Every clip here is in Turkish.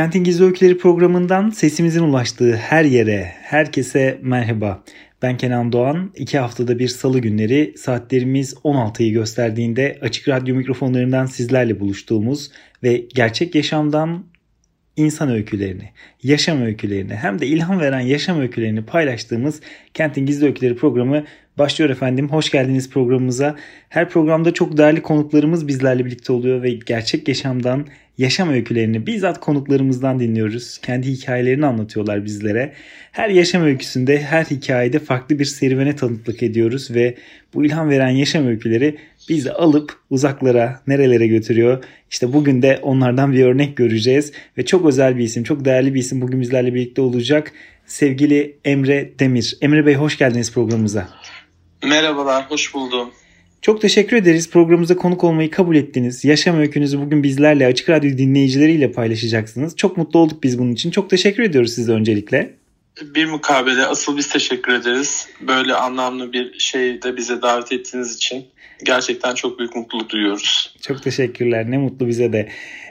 Kentin Gizli Öyküleri programından sesimizin ulaştığı her yere, herkese merhaba. Ben Kenan Doğan. İki haftada bir salı günleri saatlerimiz 16'yı gösterdiğinde açık radyo mikrofonlarından sizlerle buluştuğumuz ve gerçek yaşamdan insan öykülerini, yaşam öykülerini hem de ilham veren yaşam öykülerini paylaştığımız Kentin Gizli Öyküleri programı başlıyor efendim. Hoş geldiniz programımıza. Her programda çok değerli konuklarımız bizlerle birlikte oluyor ve gerçek yaşamdan yaşam öykülerini bizzat konuklarımızdan dinliyoruz. Kendi hikayelerini anlatıyorlar bizlere. Her yaşam öyküsünde, her hikayede farklı bir serüvene tanıklık ediyoruz ve bu ilham veren yaşam öyküleri bizi alıp uzaklara, nerelere götürüyor. İşte bugün de onlardan bir örnek göreceğiz ve çok özel bir isim, çok değerli bir isim bugün bizlerle birlikte olacak. Sevgili Emre Demir. Emre Bey hoş geldiniz programımıza. Merhabalar, hoş buldum. Çok teşekkür ederiz. Programımıza konuk olmayı kabul ettiniz. Yaşam öykünüzü bugün bizlerle Açık Radyo dinleyicileriyle paylaşacaksınız. Çok mutlu olduk biz bunun için. Çok teşekkür ediyoruz size öncelikle. Bir mukabele. Asıl biz teşekkür ederiz. Böyle anlamlı bir şeyde bize davet ettiğiniz için gerçekten çok büyük mutluluk duyuyoruz. Çok teşekkürler. Ne mutlu bize de.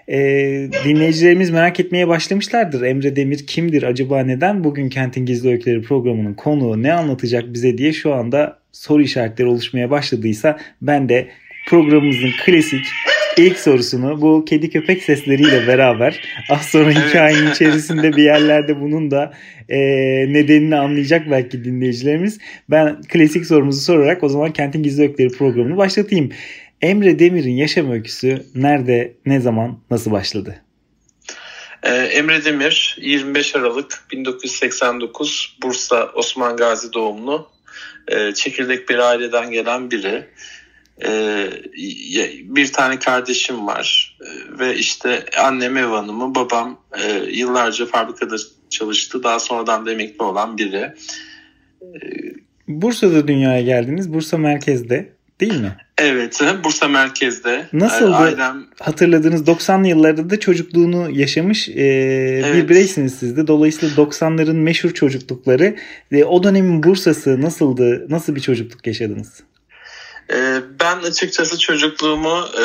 Ee, dinleyicilerimiz merak etmeye başlamışlardır. Emre Demir kimdir acaba neden bugün Kentin Gizli Öyküleri programının konuğu ne anlatacak bize diye şu anda soru işaretleri oluşmaya başladıysa ben de programımızın klasik ilk sorusunu bu kedi köpek sesleriyle beraber az sonra hikayenin içerisinde bir yerlerde bunun da e, nedenini anlayacak belki dinleyicilerimiz. Ben klasik sorumuzu sorarak o zaman Kentin Gizli Öyküleri programını başlatayım. Emre Demir'in yaşam öyküsü nerede, ne zaman, nasıl başladı? Ee, Emre Demir 25 Aralık 1989 Bursa Osman Gazi doğumlu e, çekirdek bir aileden gelen biri. E, bir tane kardeşim var e, ve işte annem ev hanımı, babam e, yıllarca fabrikada çalıştı. Daha sonradan da emekli olan biri. E, Bursa'da dünyaya geldiniz. Bursa merkezde değil mi? Evet, Bursa merkezde. Nasıl ailem... hatırladığınız 90'lı yıllarda da çocukluğunu yaşamış e, evet. bir bireysiniz siz de. Dolayısıyla 90'ların meşhur çocuklukları. E, o dönemin Bursa'sı nasıldı? Nasıl bir çocukluk yaşadınız? E, ben açıkçası çocukluğumu e,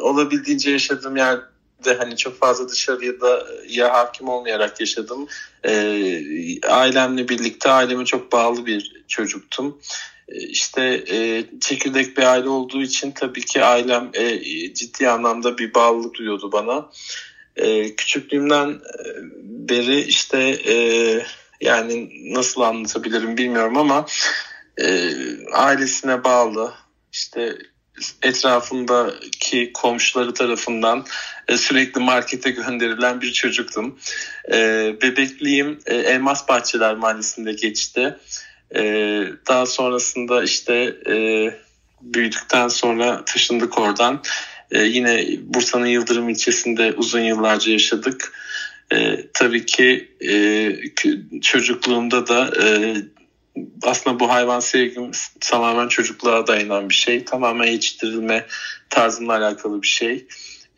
olabildiğince yaşadığım yerde hani çok fazla dışarıya da ya hakim olmayarak yaşadım. E, ailemle birlikte aileme çok bağlı bir çocuktum. E, işte e, çekirdek bir aile olduğu için tabii ki ailem e, ciddi anlamda bir bağlılık duyuyordu bana. E, küçüklüğümden e, beri işte e, yani nasıl anlatabilirim bilmiyorum ama e, ailesine bağlı işte etrafındaki komşuları tarafından e, sürekli markete gönderilen bir çocuktum. E, bebekliğim e, Elmas Bahçeler Mahallesi'nde geçti. E, daha sonrasında işte e, büyüdükten sonra taşındık oradan. E, yine Bursa'nın Yıldırım ilçesinde uzun yıllarca yaşadık. E, tabii ki e, çocukluğumda da e, aslında bu hayvan sevgim tamamen çocukluğa dayanan bir şey. Tamamen yetiştirilme tarzımla alakalı bir şey.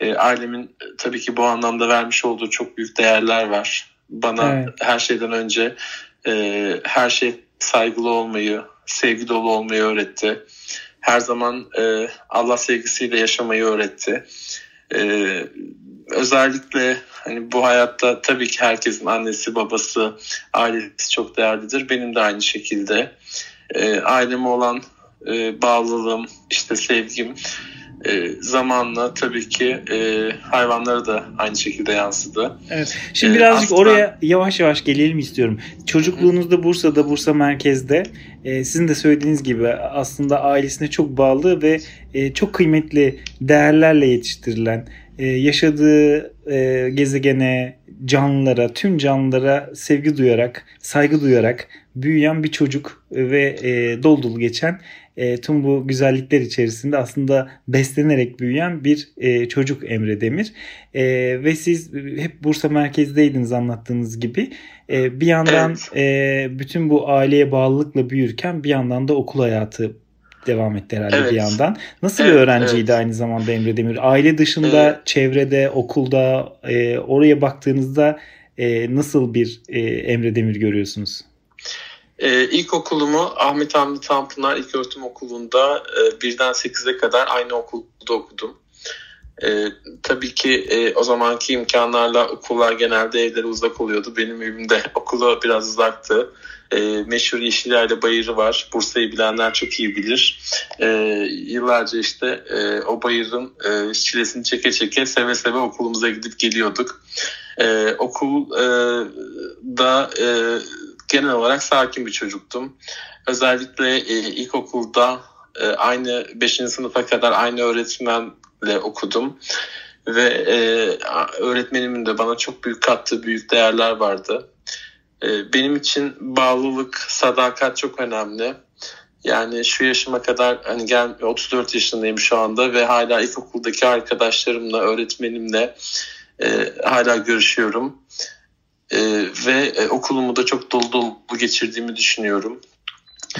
E, ailemin tabii ki bu anlamda vermiş olduğu çok büyük değerler var. Bana evet. her şeyden önce e, her şey saygılı olmayı, sevgi dolu olmayı öğretti. Her zaman e, Allah sevgisiyle yaşamayı öğretti. E, özellikle hani bu hayatta tabii ki herkesin annesi, babası, ailesi çok değerlidir. Benim de aynı şekilde. E, aileme olan e, bağlılığım, işte sevgim e, zamanla tabii ki e, hayvanlara da aynı şekilde yansıdı. Evet. Şimdi e, birazcık aslında... oraya yavaş yavaş gelelim istiyorum. Çocukluğunuzda Bursa'da, Bursa merkezde e, sizin de söylediğiniz gibi aslında ailesine çok bağlı ve e, çok kıymetli değerlerle yetiştirilen, e, yaşadığı e, gezegene, canlılara, tüm canlılara sevgi duyarak, saygı duyarak büyüyen bir çocuk ve e, dolu dolu geçen e, tüm bu güzellikler içerisinde aslında beslenerek büyüyen bir e, çocuk Emre Demir. E, ve siz hep Bursa merkezdeydiniz anlattığınız gibi. E, bir yandan evet. e, bütün bu aileye bağlılıkla büyürken bir yandan da okul hayatı devam etti herhalde evet. bir yandan. Nasıl evet, bir öğrenciydi evet. aynı zamanda Emre Demir? Aile dışında, evet. çevrede, okulda e, oraya baktığınızda e, nasıl bir e, Emre Demir görüyorsunuz? Ee, ilkokulumu Ahmet Hamdi Tanpınar İlköğretim Okulu'nda e, birden 8'e kadar aynı okulda okudum. E, tabii ki e, o zamanki imkanlarla okullar genelde evlere uzak oluyordu. Benim evimde okulu biraz uzaktı. E, meşhur Yeşilyayla Bayırı var. Bursa'yı bilenler çok iyi bilir. E, yıllarca işte e, o bayırın e, çilesini çeke çeke seve seve okulumuza gidip geliyorduk. E, okul e, da e, genel olarak sakin bir çocuktum. Özellikle e, ilkokulda e, aynı 5. sınıfa kadar aynı öğretmenle okudum. Ve e, öğretmenimin de bana çok büyük kattığı büyük değerler vardı. E, benim için bağlılık, sadakat çok önemli. Yani şu yaşıma kadar hani gel 34 yaşındayım şu anda ve hala ilkokuldaki arkadaşlarımla, öğretmenimle e, hala görüşüyorum. E, ve e, okulumu da çok dolu dolu geçirdiğimi düşünüyorum.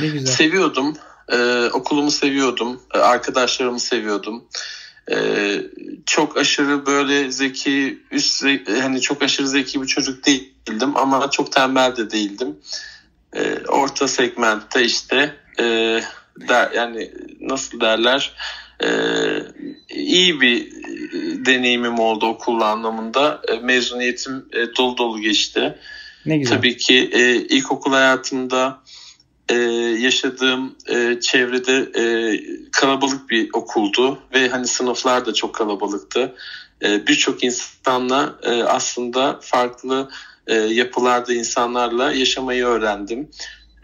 Ne güzel. Seviyordum. E, okulumu seviyordum. E, arkadaşlarımı seviyordum. E, çok aşırı böyle zeki, üst hani çok aşırı zeki bir çocuk değildim ama çok tembel de değildim. E, orta segmentte işte e, der, yani nasıl derler e, iyi bir deneyimim oldu okulla anlamında. E, mezuniyetim e, dolu dolu geçti. Ne güzel. Tabii ki e, ilkokul hayatımda e, yaşadığım e, çevrede e, kalabalık bir okuldu ve hani sınıflar da çok kalabalıktı. E, Birçok insanla e, aslında farklı e, yapılarda insanlarla yaşamayı öğrendim.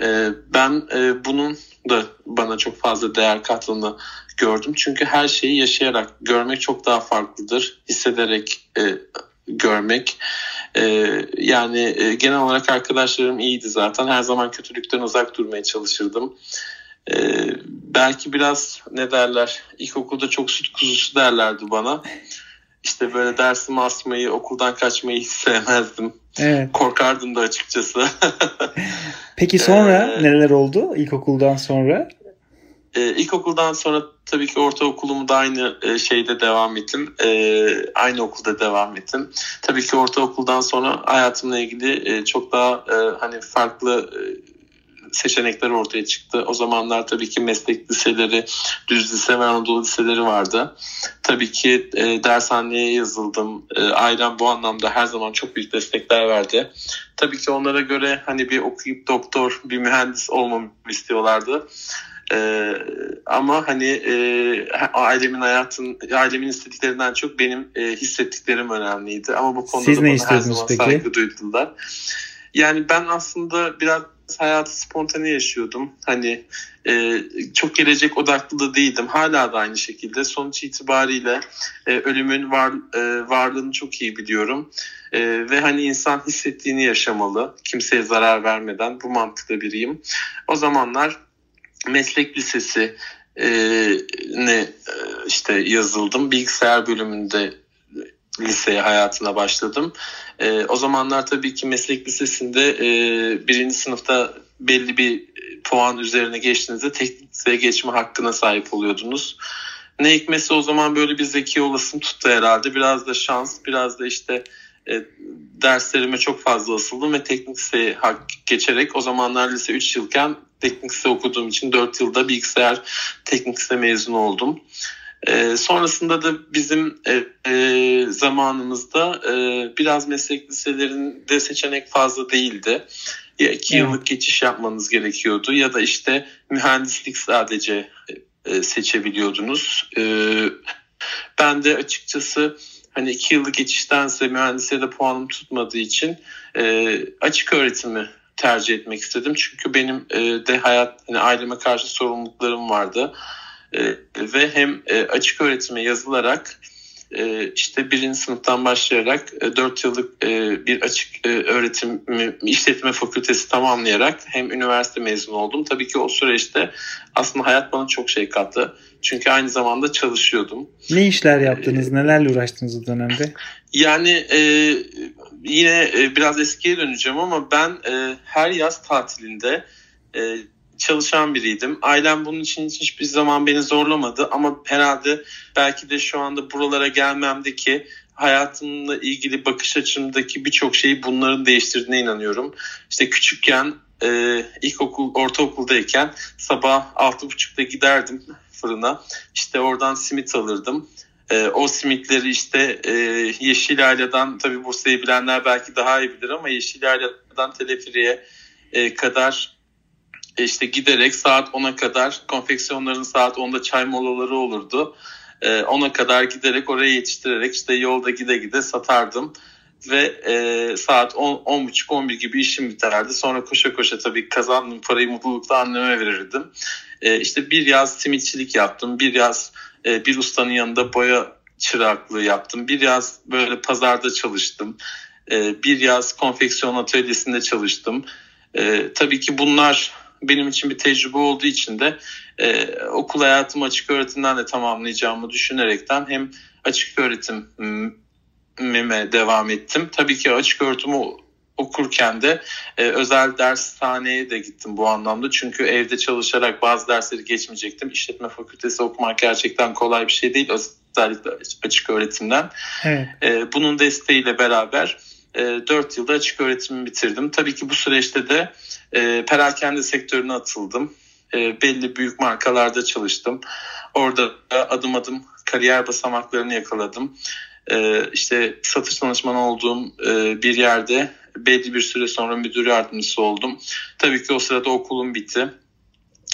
E, ben e, bunun da bana çok fazla değer kattığını gördüm. Çünkü her şeyi yaşayarak görmek çok daha farklıdır. Hissederek e, görmek. E, yani e, genel olarak arkadaşlarım iyiydi zaten. Her zaman kötülükten uzak durmaya çalışırdım. E, belki biraz ne derler ilkokulda çok süt kuzusu derlerdi bana. İşte böyle dersimi asmayı, okuldan kaçmayı hiç sevmezdim. Evet. Korkardım da açıkçası. Peki sonra ee, neler oldu ilkokuldan sonra? E, ilkokuldan sonra tabii ki ortaokulumu da aynı e, şeyde devam ettim. E, aynı okulda devam ettim. Tabii ki ortaokuldan sonra hayatımla ilgili e, çok daha e, hani farklı e, seçenekler ortaya çıktı. O zamanlar tabii ki meslek liseleri, düz lise ve Anadolu liseleri vardı. Tabii ki e, dershaneye yazıldım. E, ailem bu anlamda her zaman çok büyük destekler verdi. Tabii ki onlara göre hani bir okuyup doktor, bir mühendis olmamı istiyorlardı. Ee, ama hani e, ailemin hayatın ailemin istediklerinden çok benim e, hissettiklerim önemliydi. Ama bu konuda Siz ne bana her zaman peki? saygı duydular. Yani ben aslında biraz hayatı spontane yaşıyordum. Hani e, çok gelecek odaklı da değildim. Hala da aynı şekilde. Sonuç itibariyle e, ölümün var, e, varlığını çok iyi biliyorum. E, ve hani insan hissettiğini yaşamalı. Kimseye zarar vermeden. Bu mantıkta biriyim. O zamanlar meslek lisesi e, ne e, işte yazıldım. Bilgisayar bölümünde liseye hayatına başladım. E, o zamanlar tabii ki meslek lisesinde e, birinci sınıfta belli bir puan üzerine geçtiğinizde teknik liseye geçme hakkına sahip oluyordunuz. Ne hikmetse o zaman böyle bir zeki olasım tuttu herhalde. Biraz da şans, biraz da işte e, derslerime çok fazla asıldım ve teknik liseye geçerek o zamanlar lise 3 yılken teknik lise okuduğum için 4 yılda bilgisayar teknik lise mezunu oldum. E, sonrasında da bizim e, e, zamanımızda e, biraz meslek liselerinde seçenek fazla değildi. Ya iki yıllık geçiş yapmanız gerekiyordu ya da işte mühendislik sadece e, seçebiliyordunuz. E, ben de açıkçası hani iki yıllık geçiştense mühendisliğe de puanım tutmadığı için e, açık öğretimi tercih etmek istedim. Çünkü benim e, de hayat hani aileme karşı sorumluluklarım vardı. E, ve hem e, açık öğretime yazılarak işte birinci sınıftan başlayarak e, 4 yıllık e, bir açık e, öğretim işletme fakültesi tamamlayarak hem üniversite mezunu oldum. Tabii ki o süreçte aslında hayat bana çok şey kattı. Çünkü aynı zamanda çalışıyordum. Ne işler yaptınız? Nelerle uğraştınız o dönemde? Yani e, yine e, biraz eskiye döneceğim ama ben e, her yaz tatilinde e, çalışan biriydim. Ailem bunun için hiçbir zaman beni zorlamadı ama herhalde belki de şu anda buralara gelmemdeki hayatımla ilgili bakış açımdaki birçok şeyi bunların değiştirdiğine inanıyorum. İşte küçükken e, ilkokul, ortaokuldayken sabah altı buçukta giderdim fırına. İşte oradan simit alırdım. E, o simitleri işte e, Yeşil Aila'dan tabii Bursa'yı bilenler belki daha iyi bilir ama Yeşil Aila'dan Teleferi'ye e, kadar e, işte giderek saat 10'a kadar konfeksiyonların saat 10'da çay molaları olurdu. E, 10'a kadar giderek oraya yetiştirerek işte yolda gide gide satardım ve e, saat 10, 10.30 11 gibi işim biterdi. Sonra koşa koşa tabii kazandığım parayı mutlulukla anneme verirdim. E, işte bir yaz simitçilik yaptım. Bir yaz e, bir ustanın yanında boya çıraklığı yaptım. Bir yaz böyle pazarda çalıştım. E, bir yaz konfeksiyon atölyesinde çalıştım. E, tabii ki bunlar benim için bir tecrübe olduğu için de e, okul hayatımı açık öğretimden de tamamlayacağımı düşünerekten hem açık öğretim mime devam ettim. Tabii ki açık öğretimi okurken de e, özel dershaneye de gittim bu anlamda. Çünkü evde çalışarak bazı dersleri geçmeyecektim. İşletme fakültesi okumak gerçekten kolay bir şey değil. Özellikle açık öğretimden. Evet. E, bunun desteğiyle beraber e, 4 yılda açık öğretimi bitirdim. Tabii ki bu süreçte de e, perakende sektörüne atıldım. E, belli büyük markalarda çalıştım. Orada adım adım kariyer basamaklarını yakaladım e, işte satış danışmanı olduğum e, bir yerde belli bir süre sonra müdür yardımcısı oldum. Tabii ki o sırada okulum bitti.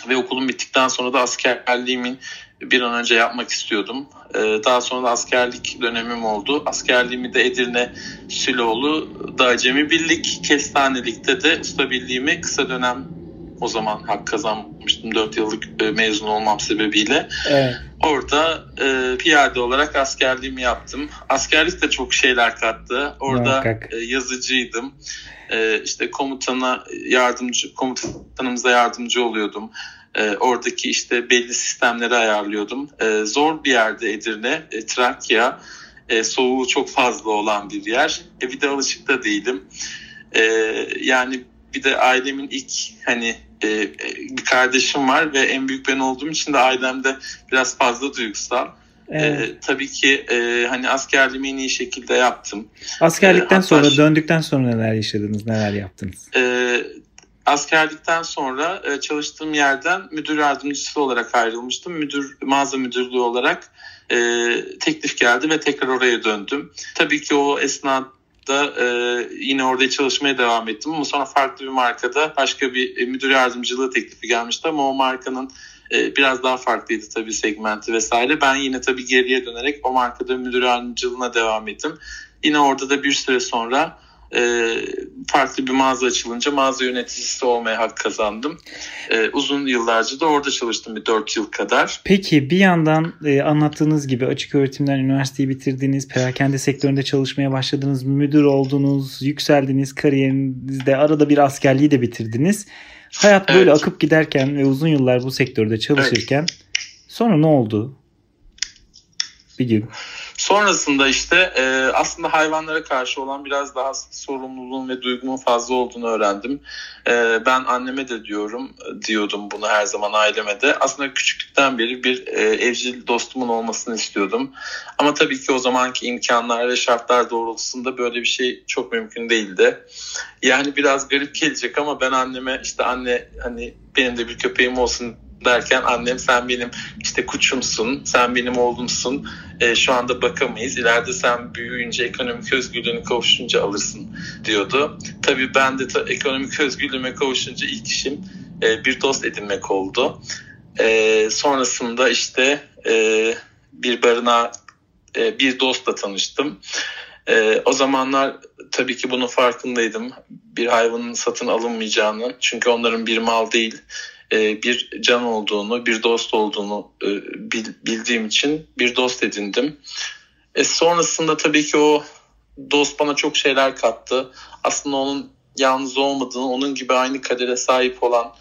Ve okulum bittikten sonra da askerliğimin bir an önce yapmak istiyordum. Ee, daha sonra askerlik dönemim oldu. Askerliğimi de Edirne Süloğlu Dağcemi Birlik Kestanelik'te de usta birliğimi kısa dönem o zaman hak kazanmıştım 4 yıllık e, mezun olmam sebebiyle. Evet. Orada e, piyade olarak askerliğimi yaptım. Askerlik de çok şeyler kattı. Orada e, yazıcıydım. E, işte komutana yardımcı, komutanımıza yardımcı oluyordum. E, oradaki işte belli sistemleri ayarlıyordum. E, zor bir yerde Edirne, e, Trakya. E, soğuğu çok fazla olan bir yer. E, bir de alışık da değilim. E, yani bir de ailemin ilk hani e, bir kardeşim var ve en büyük ben olduğum için de ailemde biraz fazla duygusal. E, evet. E, tabii ki e, hani askerliğimi en iyi şekilde yaptım. Askerlikten e, sonra döndükten sonra neler yaşadınız, neler yaptınız? E, askerlikten sonra e, çalıştığım yerden müdür yardımcısı olarak ayrılmıştım. Müdür mağaza müdürlüğü olarak e, teklif geldi ve tekrar oraya döndüm. Tabii ki o esnada da e, yine orada çalışmaya devam ettim ama sonra farklı bir markada başka bir e, müdür yardımcılığı teklifi gelmişti ama o markanın e, biraz daha farklıydı tabii segmenti vesaire. Ben yine tabii geriye dönerek o markada müdür yardımcılığına devam ettim. Yine orada da bir süre sonra e, farklı bir mağaza açılınca mağaza yöneticisi olmaya hak kazandım. E, uzun yıllarca da orada çalıştım bir 4 yıl kadar. Peki bir yandan e, anlattığınız gibi açık öğretimden üniversiteyi bitirdiniz, perakende sektöründe çalışmaya başladınız, müdür oldunuz, yükseldiniz kariyerinizde, arada bir askerliği de bitirdiniz. Hayat böyle evet. akıp giderken ve uzun yıllar bu sektörde çalışırken evet. sonra ne oldu? Bir gün. Sonrasında işte e, aslında hayvanlara karşı olan biraz daha sorumluluğun ve duygumun fazla olduğunu öğrendim. E, ben anneme de diyorum, diyordum bunu her zaman aileme de. Aslında küçüklükten beri bir e, evcil dostumun olmasını istiyordum. Ama tabii ki o zamanki imkanlar ve şartlar doğrultusunda böyle bir şey çok mümkün değildi. Yani biraz garip gelecek ama ben anneme işte anne hani benim de bir köpeğim olsun derken annem sen benim işte kuçumsun, sen benim oğlumsun, e, şu anda bakamayız. İleride sen büyüyünce ekonomik özgürlüğünü kavuşunca alırsın diyordu. Tabii ben de ta, ekonomik özgürlüğüme kavuşunca ilk işim e, bir dost edinmek oldu. E, sonrasında işte e, bir barınağa e, bir dostla tanıştım. E, o zamanlar tabii ki bunun farkındaydım. Bir hayvanın satın alınmayacağını. Çünkü onların bir mal değil e, bir can olduğunu, bir dost olduğunu e, bildiğim için bir dost edindim. E, sonrasında tabii ki o dost bana çok şeyler kattı. Aslında onun yalnız olmadığını, onun gibi aynı kadere sahip olan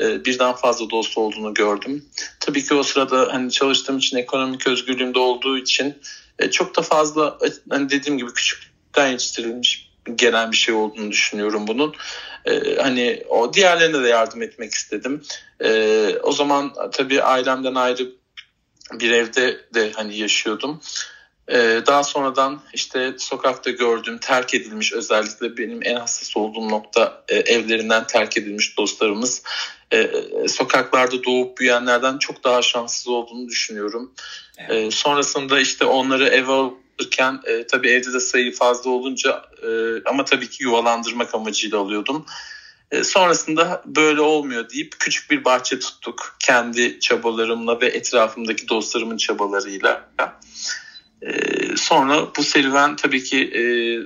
e, birden fazla dost olduğunu gördüm. Tabii ki o sırada hani çalıştığım için ekonomik özgürlüğümde olduğu için e, çok da fazla hani dediğim gibi küçükten yetiştirilmiş gelen bir şey olduğunu düşünüyorum bunun. Ee, hani o diğerlerine de yardım etmek istedim. Ee, o zaman tabii ailemden ayrı bir evde de hani yaşıyordum. Ee, daha sonradan işte sokakta gördüğüm terk edilmiş özellikle benim en hassas olduğum nokta e, evlerinden terk edilmiş dostlarımız e, sokaklarda doğup büyüyenlerden çok daha şanssız olduğunu düşünüyorum. E, sonrasında işte onları eve alırken e, tabii evde de sayı fazla olunca e, ama tabii ki yuvalandırmak amacıyla alıyordum. E, sonrasında böyle olmuyor deyip küçük bir bahçe tuttuk kendi çabalarımla ve etrafımdaki dostlarımın çabalarıyla. Ee, sonra bu serüven tabii ki e,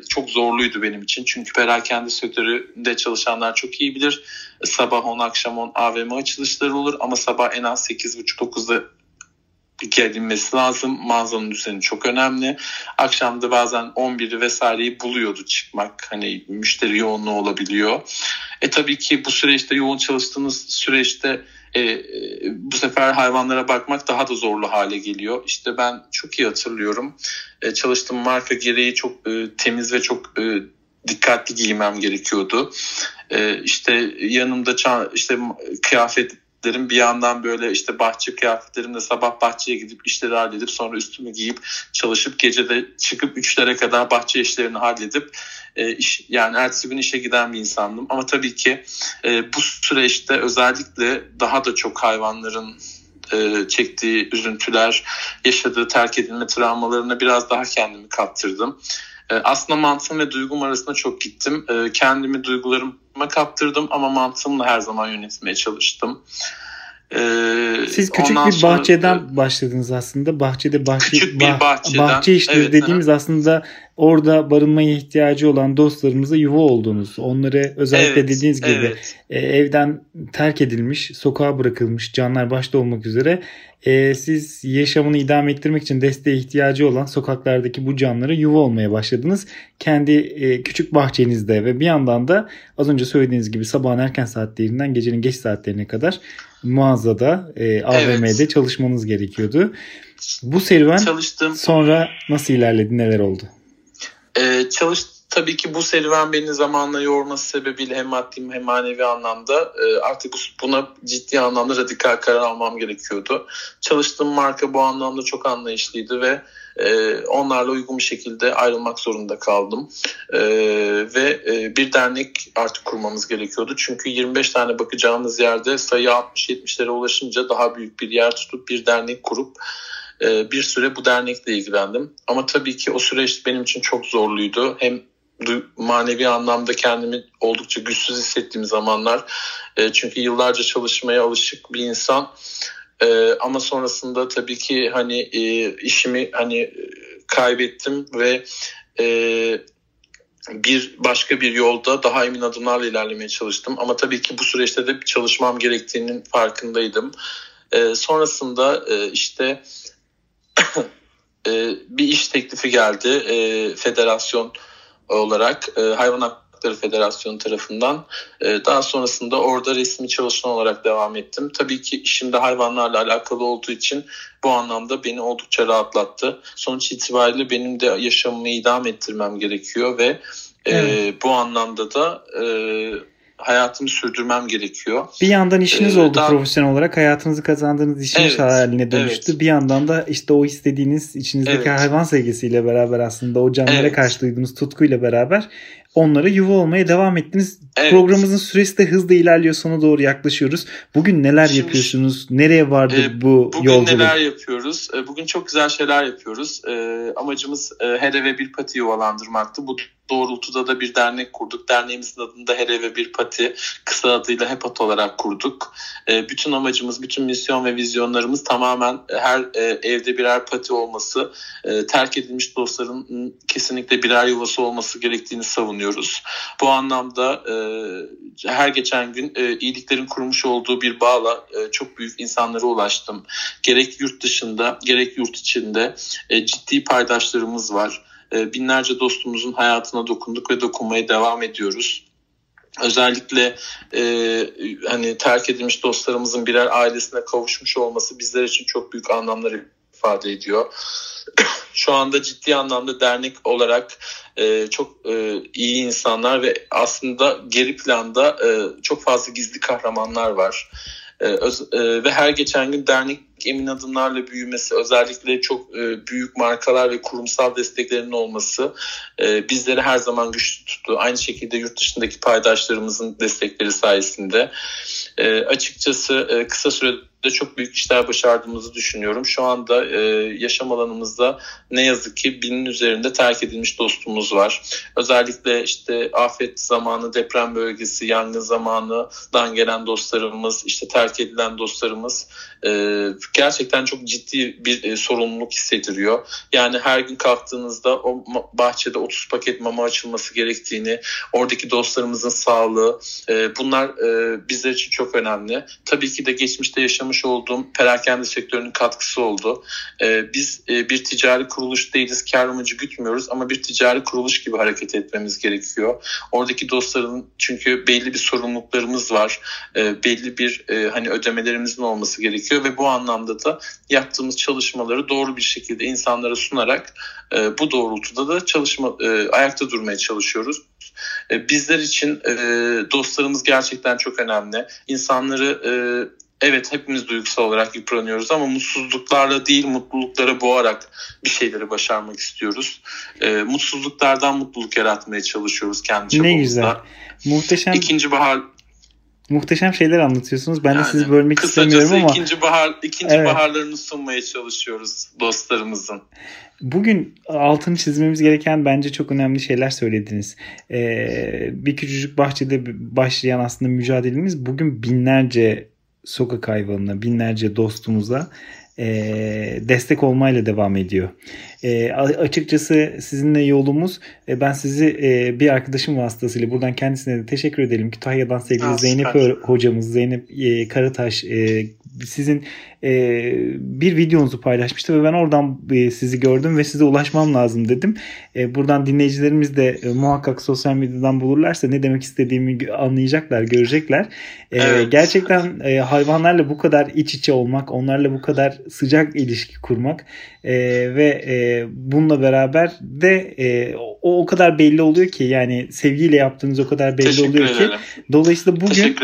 çok zorluydu benim için. Çünkü perakende sektöründe çalışanlar çok iyi bilir. Sabah 10 akşam 10 AVM açılışları olur ama sabah en az 8.30-9'da gelinmesi lazım. Mağazanın düzeni çok önemli. Akşamda bazen 11'i vesaireyi buluyordu çıkmak. Hani müşteri yoğunluğu olabiliyor. E tabii ki bu süreçte yoğun çalıştığınız süreçte e, e, bu sefer hayvanlara bakmak daha da zorlu hale geliyor. İşte ben çok iyi hatırlıyorum. E, çalıştığım marka gereği çok e, temiz ve çok e, dikkatli giymem gerekiyordu. E, işte yanımda işte kıyafet kıyafetlerim bir yandan böyle işte bahçe kıyafetlerimle sabah bahçeye gidip işleri halledip sonra üstümü giyip çalışıp gece de çıkıp üçlere kadar bahçe işlerini halledip e, iş, yani ertesi gün işe giden bir insandım. Ama tabii ki e, bu süreçte özellikle daha da çok hayvanların e, çektiği üzüntüler, yaşadığı terk edilme travmalarına biraz daha kendimi kaptırdım. E, aslında mantığım ve duygum arasında çok gittim. E, kendimi duygularıma kaptırdım ama mantığımla her zaman yönetmeye çalıştım. Ee, Siz küçük bir bahçeden sonra, başladınız aslında. Bahçede bahçe küçük bir bahçeden, bahçe işleri evet, dediğimiz evet. aslında orada barınmaya ihtiyacı olan dostlarımıza yuva oldunuz. Onları özellikle evet, dediğiniz gibi evet. e, evden terk edilmiş, sokağa bırakılmış canlar başta olmak üzere e, siz yaşamını idame ettirmek için desteğe ihtiyacı olan sokaklardaki bu canlara yuva olmaya başladınız. Kendi e, küçük bahçenizde ve bir yandan da az önce söylediğiniz gibi sabahın erken saatlerinden gecenin geç saatlerine kadar mağazada e, AVM'de evet. çalışmanız gerekiyordu. Bu serüven Çalıştım. sonra nasıl ilerledi, neler oldu? Ee, çalış tabii ki bu serüven beni zamanla yorması sebebiyle hem maddi hem manevi anlamda e, artık buna ciddi anlamda radikal karar almam gerekiyordu. Çalıştığım marka bu anlamda çok anlayışlıydı ve e, onlarla uygun bir şekilde ayrılmak zorunda kaldım. E, ve e, bir dernek artık kurmamız gerekiyordu. Çünkü 25 tane bakacağımız yerde sayı 60-70'lere ulaşınca daha büyük bir yer tutup bir dernek kurup e, bir süre bu dernekle ilgilendim. Ama tabii ki o süreç benim için çok zorluydu. Hem manevi anlamda kendimi oldukça güçsüz hissettiğim zamanlar. E, çünkü yıllarca çalışmaya alışık bir insan. E, ama sonrasında tabii ki hani e, işimi hani kaybettim ve bir başka bir yolda daha emin adımlarla ilerlemeye çalıştım. Ama tabii ki bu süreçte de çalışmam gerektiğinin farkındaydım. sonrasında işte bir iş teklifi geldi. federasyon olarak e, Hayvan Hakları Federasyonu tarafından. E, daha sonrasında orada resmi çalışan olarak devam ettim. Tabii ki işimde hayvanlarla alakalı olduğu için bu anlamda beni oldukça rahatlattı. Sonuç itibariyle benim de yaşamımı idam ettirmem gerekiyor ve e, evet. bu anlamda da e, hayatımı sürdürmem gerekiyor. Bir yandan işiniz ee, oldu daha... profesyonel olarak hayatınızı kazandığınız işiniz evet, haline dönüştü. Evet. Bir yandan da işte o istediğiniz içinizdeki evet. hayvan sevgisiyle beraber aslında o canlara evet. karşı duyduğunuz tutkuyla beraber onlara yuva olmaya devam ettiniz. Evet. Programımızın süresi de hızla ilerliyor sona doğru yaklaşıyoruz. Bugün neler Şimdi, yapıyorsunuz? Nereye vardı e, bu bugün yolculuk? Bugün neler yapıyoruz? E, bugün çok güzel şeyler yapıyoruz. E, amacımız e, her eve bir pati yuvalandırmaktı. Bu doğrultuda da bir dernek kurduk. Derneğimizin adını da Her Eve Bir Pati kısa adıyla HEPAT olarak kurduk. E, bütün amacımız, bütün misyon ve vizyonlarımız tamamen her e, evde birer pati olması, e, terk edilmiş dostların kesinlikle birer yuvası olması gerektiğini savunuyor yayınlıyoruz. Bu anlamda e, her geçen gün e, iyiliklerin kurmuş olduğu bir bağla e, çok büyük insanlara ulaştım. Gerek yurt dışında gerek yurt içinde e, ciddi paydaşlarımız var. E, binlerce dostumuzun hayatına dokunduk ve dokunmaya devam ediyoruz. Özellikle e, hani terk edilmiş dostlarımızın birer ailesine kavuşmuş olması bizler için çok büyük anlamlar ifade ediyor. Şu anda ciddi anlamda dernek olarak e, çok e, iyi insanlar ve aslında geri planda e, çok fazla gizli kahramanlar var. E, öz, e, ve her geçen gün dernek emin adımlarla büyümesi, özellikle çok e, büyük markalar ve kurumsal desteklerinin olması e, bizleri her zaman güçlü tuttu. Aynı şekilde yurt dışındaki paydaşlarımızın destekleri sayesinde. E, açıkçası e, kısa sürede çok büyük işler başardığımızı düşünüyorum. Şu anda e, yaşam alanımızda ne yazık ki binin üzerinde terk edilmiş dostumuz var. Özellikle işte afet zamanı, deprem bölgesi, yangın zamanından gelen dostlarımız, işte terk edilen dostlarımız e, gerçekten çok ciddi bir e, sorumluluk hissettiriyor. Yani her gün kalktığınızda o bahçede 30 paket mama açılması gerektiğini, oradaki dostlarımızın sağlığı e, bunlar e, bizler için çok önemli. Tabii ki de geçmişte yaşamış olduğum perakende sektörünün katkısı oldu. E, biz e, bir ticari kuruluş değiliz, kar amacı gütmüyoruz ama bir ticari kuruluş gibi hareket etmemiz gerekiyor. Oradaki dostların çünkü belli bir sorumluluklarımız var. E, belli bir e, hani ödemelerimizin olması gerekiyor ve bu anlamda da yaptığımız çalışmaları doğru bir şekilde insanlara sunarak e, bu doğrultuda da çalışma e, ayakta durmaya çalışıyoruz. E, bizler için e, dostlarımız gerçekten çok önemli. İnsanları e, evet hepimiz duygusal olarak yıpranıyoruz ama mutsuzluklarla değil mutluluklara boğarak bir şeyleri başarmak istiyoruz. E, mutsuzluklardan mutluluk yaratmaya çalışıyoruz kendi çabamızda. Ne güzel. Muhteşem. İkinci bahar muhteşem şeyler anlatıyorsunuz. Ben yani, de sizi bölmek istemiyorum ama. ikinci bahar ikinci evet. baharlarını sunmaya çalışıyoruz dostlarımızın. Bugün altını çizmemiz gereken bence çok önemli şeyler söylediniz. Ee, bir küçücük bahçede başlayan aslında mücadelemiz bugün binlerce sokak hayvanına, binlerce dostumuza e, destek olmayla devam ediyor. E, açıkçası sizinle yolumuz e, ben sizi e, bir arkadaşım vasıtasıyla buradan kendisine de teşekkür edelim. Kütahya'dan sevgili Aa, Zeynep hocamız Zeynep e, Karataş e, sizin e, bir videonuzu paylaşmıştı ve ben oradan e, sizi gördüm ve size ulaşmam lazım dedim. E, buradan dinleyicilerimiz de e, muhakkak sosyal medyadan bulurlarsa ne demek istediğimi anlayacaklar, görecekler. E, evet. Gerçekten e, hayvanlarla bu kadar iç içe olmak, onlarla bu kadar sıcak ilişki kurmak e, ve e, bununla beraber de e, o o kadar belli oluyor ki yani sevgiyle yaptığınız o kadar belli Teşekkür oluyor ederim. ki. Dolayısıyla bugün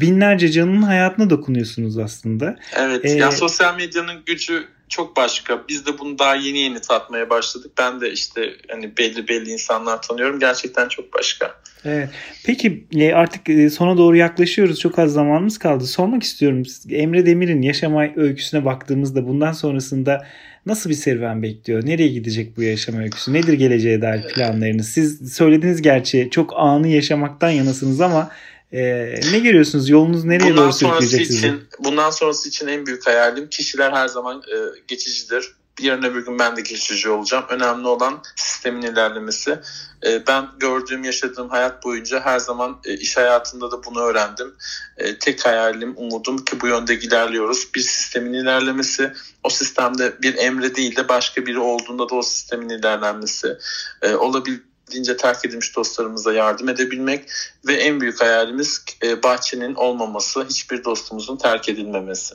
binlerce canının hayatına dokunuyorsunuz aslında. Evet. Ee, ya sosyal medyanın gücü çok başka. Biz de bunu daha yeni yeni tatmaya başladık. Ben de işte hani belli belli insanlar tanıyorum. Gerçekten çok başka. Evet. Peki e, artık e, sona doğru yaklaşıyoruz. Çok az zamanımız kaldı. Sormak istiyorum. Emre Demir'in yaşam öyküsüne baktığımızda bundan sonrasında nasıl bir serüven bekliyor? Nereye gidecek bu yaşam öyküsü? Nedir geleceğe dair planlarınız? Siz söylediniz gerçi çok anı yaşamaktan yanasınız ama ee, ne görüyorsunuz? Yolunuz nereye bundan doğru sürükleyecek sizi? Için, bundan sonrası için en büyük hayalim kişiler her zaman e, geçicidir. Yarın öbür gün ben de geçici olacağım. Önemli olan sistemin ilerlemesi. E, ben gördüğüm, yaşadığım hayat boyunca her zaman e, iş hayatında da bunu öğrendim. E, tek hayalim, umudum ki bu yönde ilerliyoruz. Bir sistemin ilerlemesi, o sistemde bir emre değil de başka biri olduğunda da o sistemin ilerlenmesi e, olabilir olabildiğince terk edilmiş dostlarımıza yardım edebilmek ve en büyük hayalimiz e, bahçenin olmaması, hiçbir dostumuzun terk edilmemesi.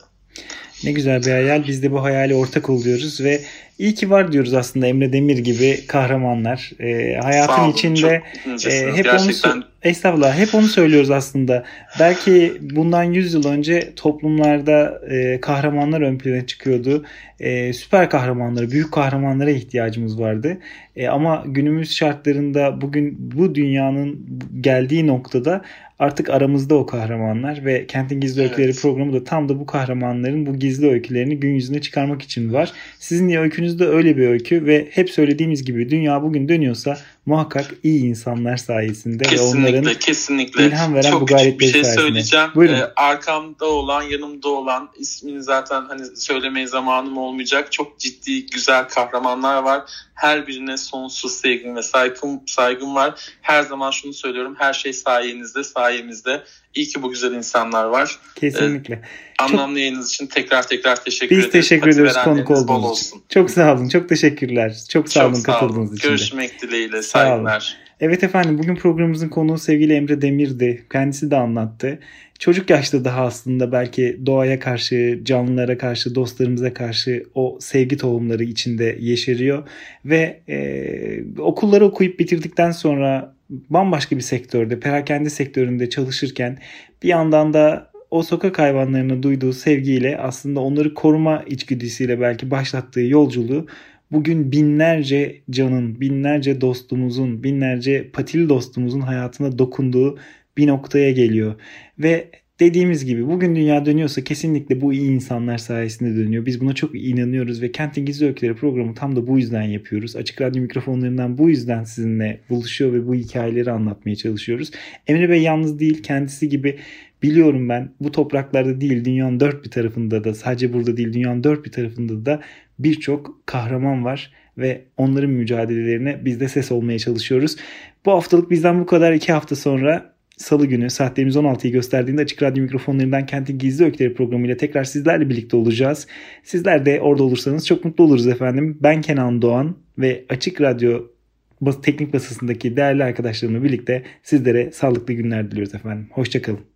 Ne güzel bir hayal. Biz de bu hayali ortak oluyoruz ve iyi ki var diyoruz aslında Emre Demir gibi kahramanlar. E, hayatın olun, içinde e, hep Gerçekten... onu estağfurullah hep onu söylüyoruz aslında. Belki bundan 100 yıl önce toplumlarda e, kahramanlar ön plana çıkıyordu. E, süper kahramanlara, büyük kahramanlara ihtiyacımız vardı. E, ama günümüz şartlarında bugün bu dünyanın geldiği noktada artık aramızda o kahramanlar ve Kentin Gizli evet. Öyküleri programı da tam da bu kahramanların bu gizli öykülerini gün yüzüne çıkarmak için var. Sizin de öykünüzde öyle bir öykü ve hep söylediğimiz gibi dünya bugün dönüyorsa muhakkak iyi insanlar sayesinde kesinlikle, ve onların kesinlikle. ilham veren Çok bu gayretleri bir şey sayesinde. söyleyeceğim. Buyurun. Ee, arkamda olan, yanımda olan ismini zaten hani söylemeye zamanım olmayacak. Çok ciddi, güzel kahramanlar var. Her birine sonsuz sevgim ve saygım, saygım var. Her zaman şunu söylüyorum. Her şey sayenizde, sayemizde. İyi ki bu güzel insanlar var. kesinlikle. Anlamlı yayınınız için tekrar tekrar teşekkür Biz ederiz. teşekkür Hadi ediyoruz konuk olduğunuz için. olsun. Çok sağ olun. Çok teşekkürler. Çok sağ olun Çok sağ olun. katıldığınız için. Görüşmek dileğiyle. Saygılar. Evet efendim bugün programımızın konuğu sevgili Emre Demir'di. Kendisi de anlattı. Çocuk yaşta daha aslında belki doğaya karşı, canlılara karşı, dostlarımıza karşı o sevgi tohumları içinde yeşeriyor. Ve e, okulları okuyup bitirdikten sonra bambaşka bir sektörde, perakende sektöründe çalışırken bir yandan da o sokak hayvanlarına duyduğu sevgiyle aslında onları koruma içgüdüsüyle belki başlattığı yolculuğu bugün binlerce canın, binlerce dostumuzun, binlerce patili dostumuzun hayatına dokunduğu bir noktaya geliyor. Ve dediğimiz gibi bugün dünya dönüyorsa kesinlikle bu iyi insanlar sayesinde dönüyor. Biz buna çok inanıyoruz ve Kentin Gizli Öyküleri programı tam da bu yüzden yapıyoruz. Açık Radyo mikrofonlarından bu yüzden sizinle buluşuyor ve bu hikayeleri anlatmaya çalışıyoruz. Emre Bey yalnız değil kendisi gibi biliyorum ben bu topraklarda değil dünyanın dört bir tarafında da sadece burada değil dünyanın dört bir tarafında da birçok kahraman var ve onların mücadelelerine biz de ses olmaya çalışıyoruz. Bu haftalık bizden bu kadar. iki hafta sonra Salı günü saatlerimiz 16'yı gösterdiğinde Açık Radyo mikrofonlarından Kentin Gizli Öyküleri programıyla tekrar sizlerle birlikte olacağız. Sizler de orada olursanız çok mutlu oluruz efendim. Ben Kenan Doğan ve Açık Radyo teknik basısındaki değerli arkadaşlarımla birlikte sizlere sağlıklı günler diliyoruz efendim. Hoşçakalın.